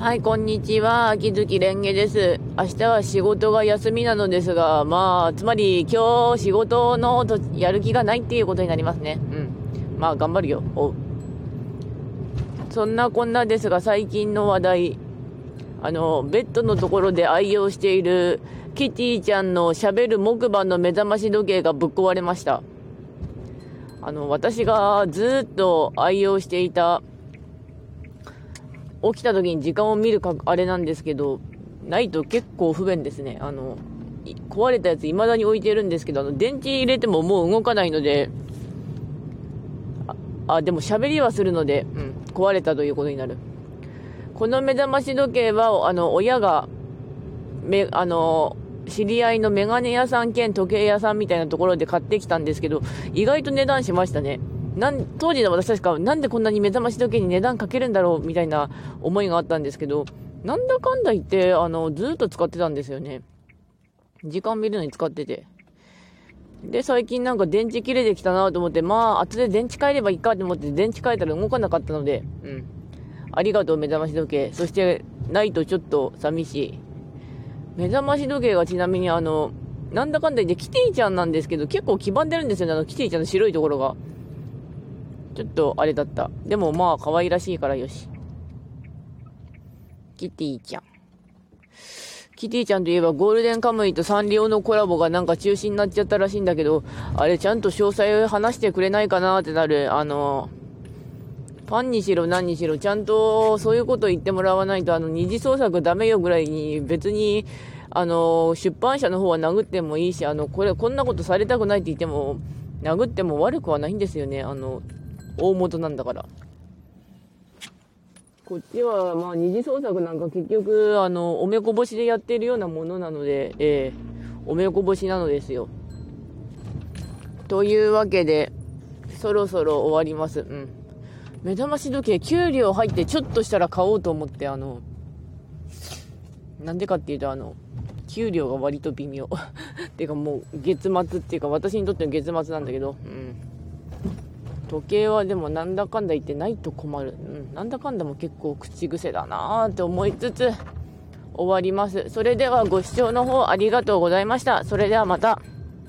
はい、こんにちは。秋月蓮華です。明日は仕事が休みなのですが、まあ、つまり今日仕事のとやる気がないっていうことになりますね。うん。まあ、頑張るよ。お。そんなこんなですが、最近の話題。あの、ベッドのところで愛用しているキティちゃんの喋る木馬の目覚まし時計がぶっ壊れました。あの、私がずっと愛用していた起きた時に時間を見るか、あれなんですけど、ないと結構不便ですね。あの、壊れたやつ未だに置いてるんですけど、あの、電池入れてももう動かないので、あ、あでも喋りはするので、うん、壊れたということになる。この目覚まし時計は、あの、親が、め、あの、知り合いのメガネ屋さん兼時計屋さんみたいなところで買ってきたんですけど、意外と値段しましたね。なん当時の私確かなんでこんなに目覚まし時計に値段かけるんだろうみたいな思いがあったんですけど、なんだかんだ言って、あの、ずっと使ってたんですよね。時間見るのに使ってて。で、最近なんか電池切れてきたなと思って、まあ、後で電池変えればいいかと思って電池変えたら動かなかったので、うん。ありがとう、目覚まし時計。そして、ないとちょっと寂しい。目覚まし時計がちなみにあの、なんだかんだ言ってキティちゃんなんですけど、結構黄ばんでるんですよね、あのキティちゃんの白いところが。ちょっとあれだった。でもまあ可愛らしいからよし。キティちゃん。キティちゃんといえばゴールデンカムイとサンリオのコラボがなんか中止になっちゃったらしいんだけど、あれちゃんと詳細を話してくれないかなってなる。あの、ファンにしろ何にしろちゃんとそういうこと言ってもらわないとあの二次創作ダメよぐらいに別にあの出版社の方は殴ってもいいしあのこれこんなことされたくないって言っても殴っても悪くはないんですよねあの大元なんだから。こっちは、まあ、二次創作なんか結局、あの、おめこぼしでやってるようなものなので、ええおめこぼしなのですよ。というわけで、そろそろ終わります。うん。目覚まし時計、給料入ってちょっとしたら買おうと思って、あの、なんでかっていうと、あの、給料が割と微妙。っ ていうかもう、月末っていうか、私にとっての月末なんだけど、うん。時計はでもなんだかんだ言ってないと困る。うん、なんだかんだも結構口癖だなーって思いつつ終わります。それではご視聴の方ありがとうございました。それではまた。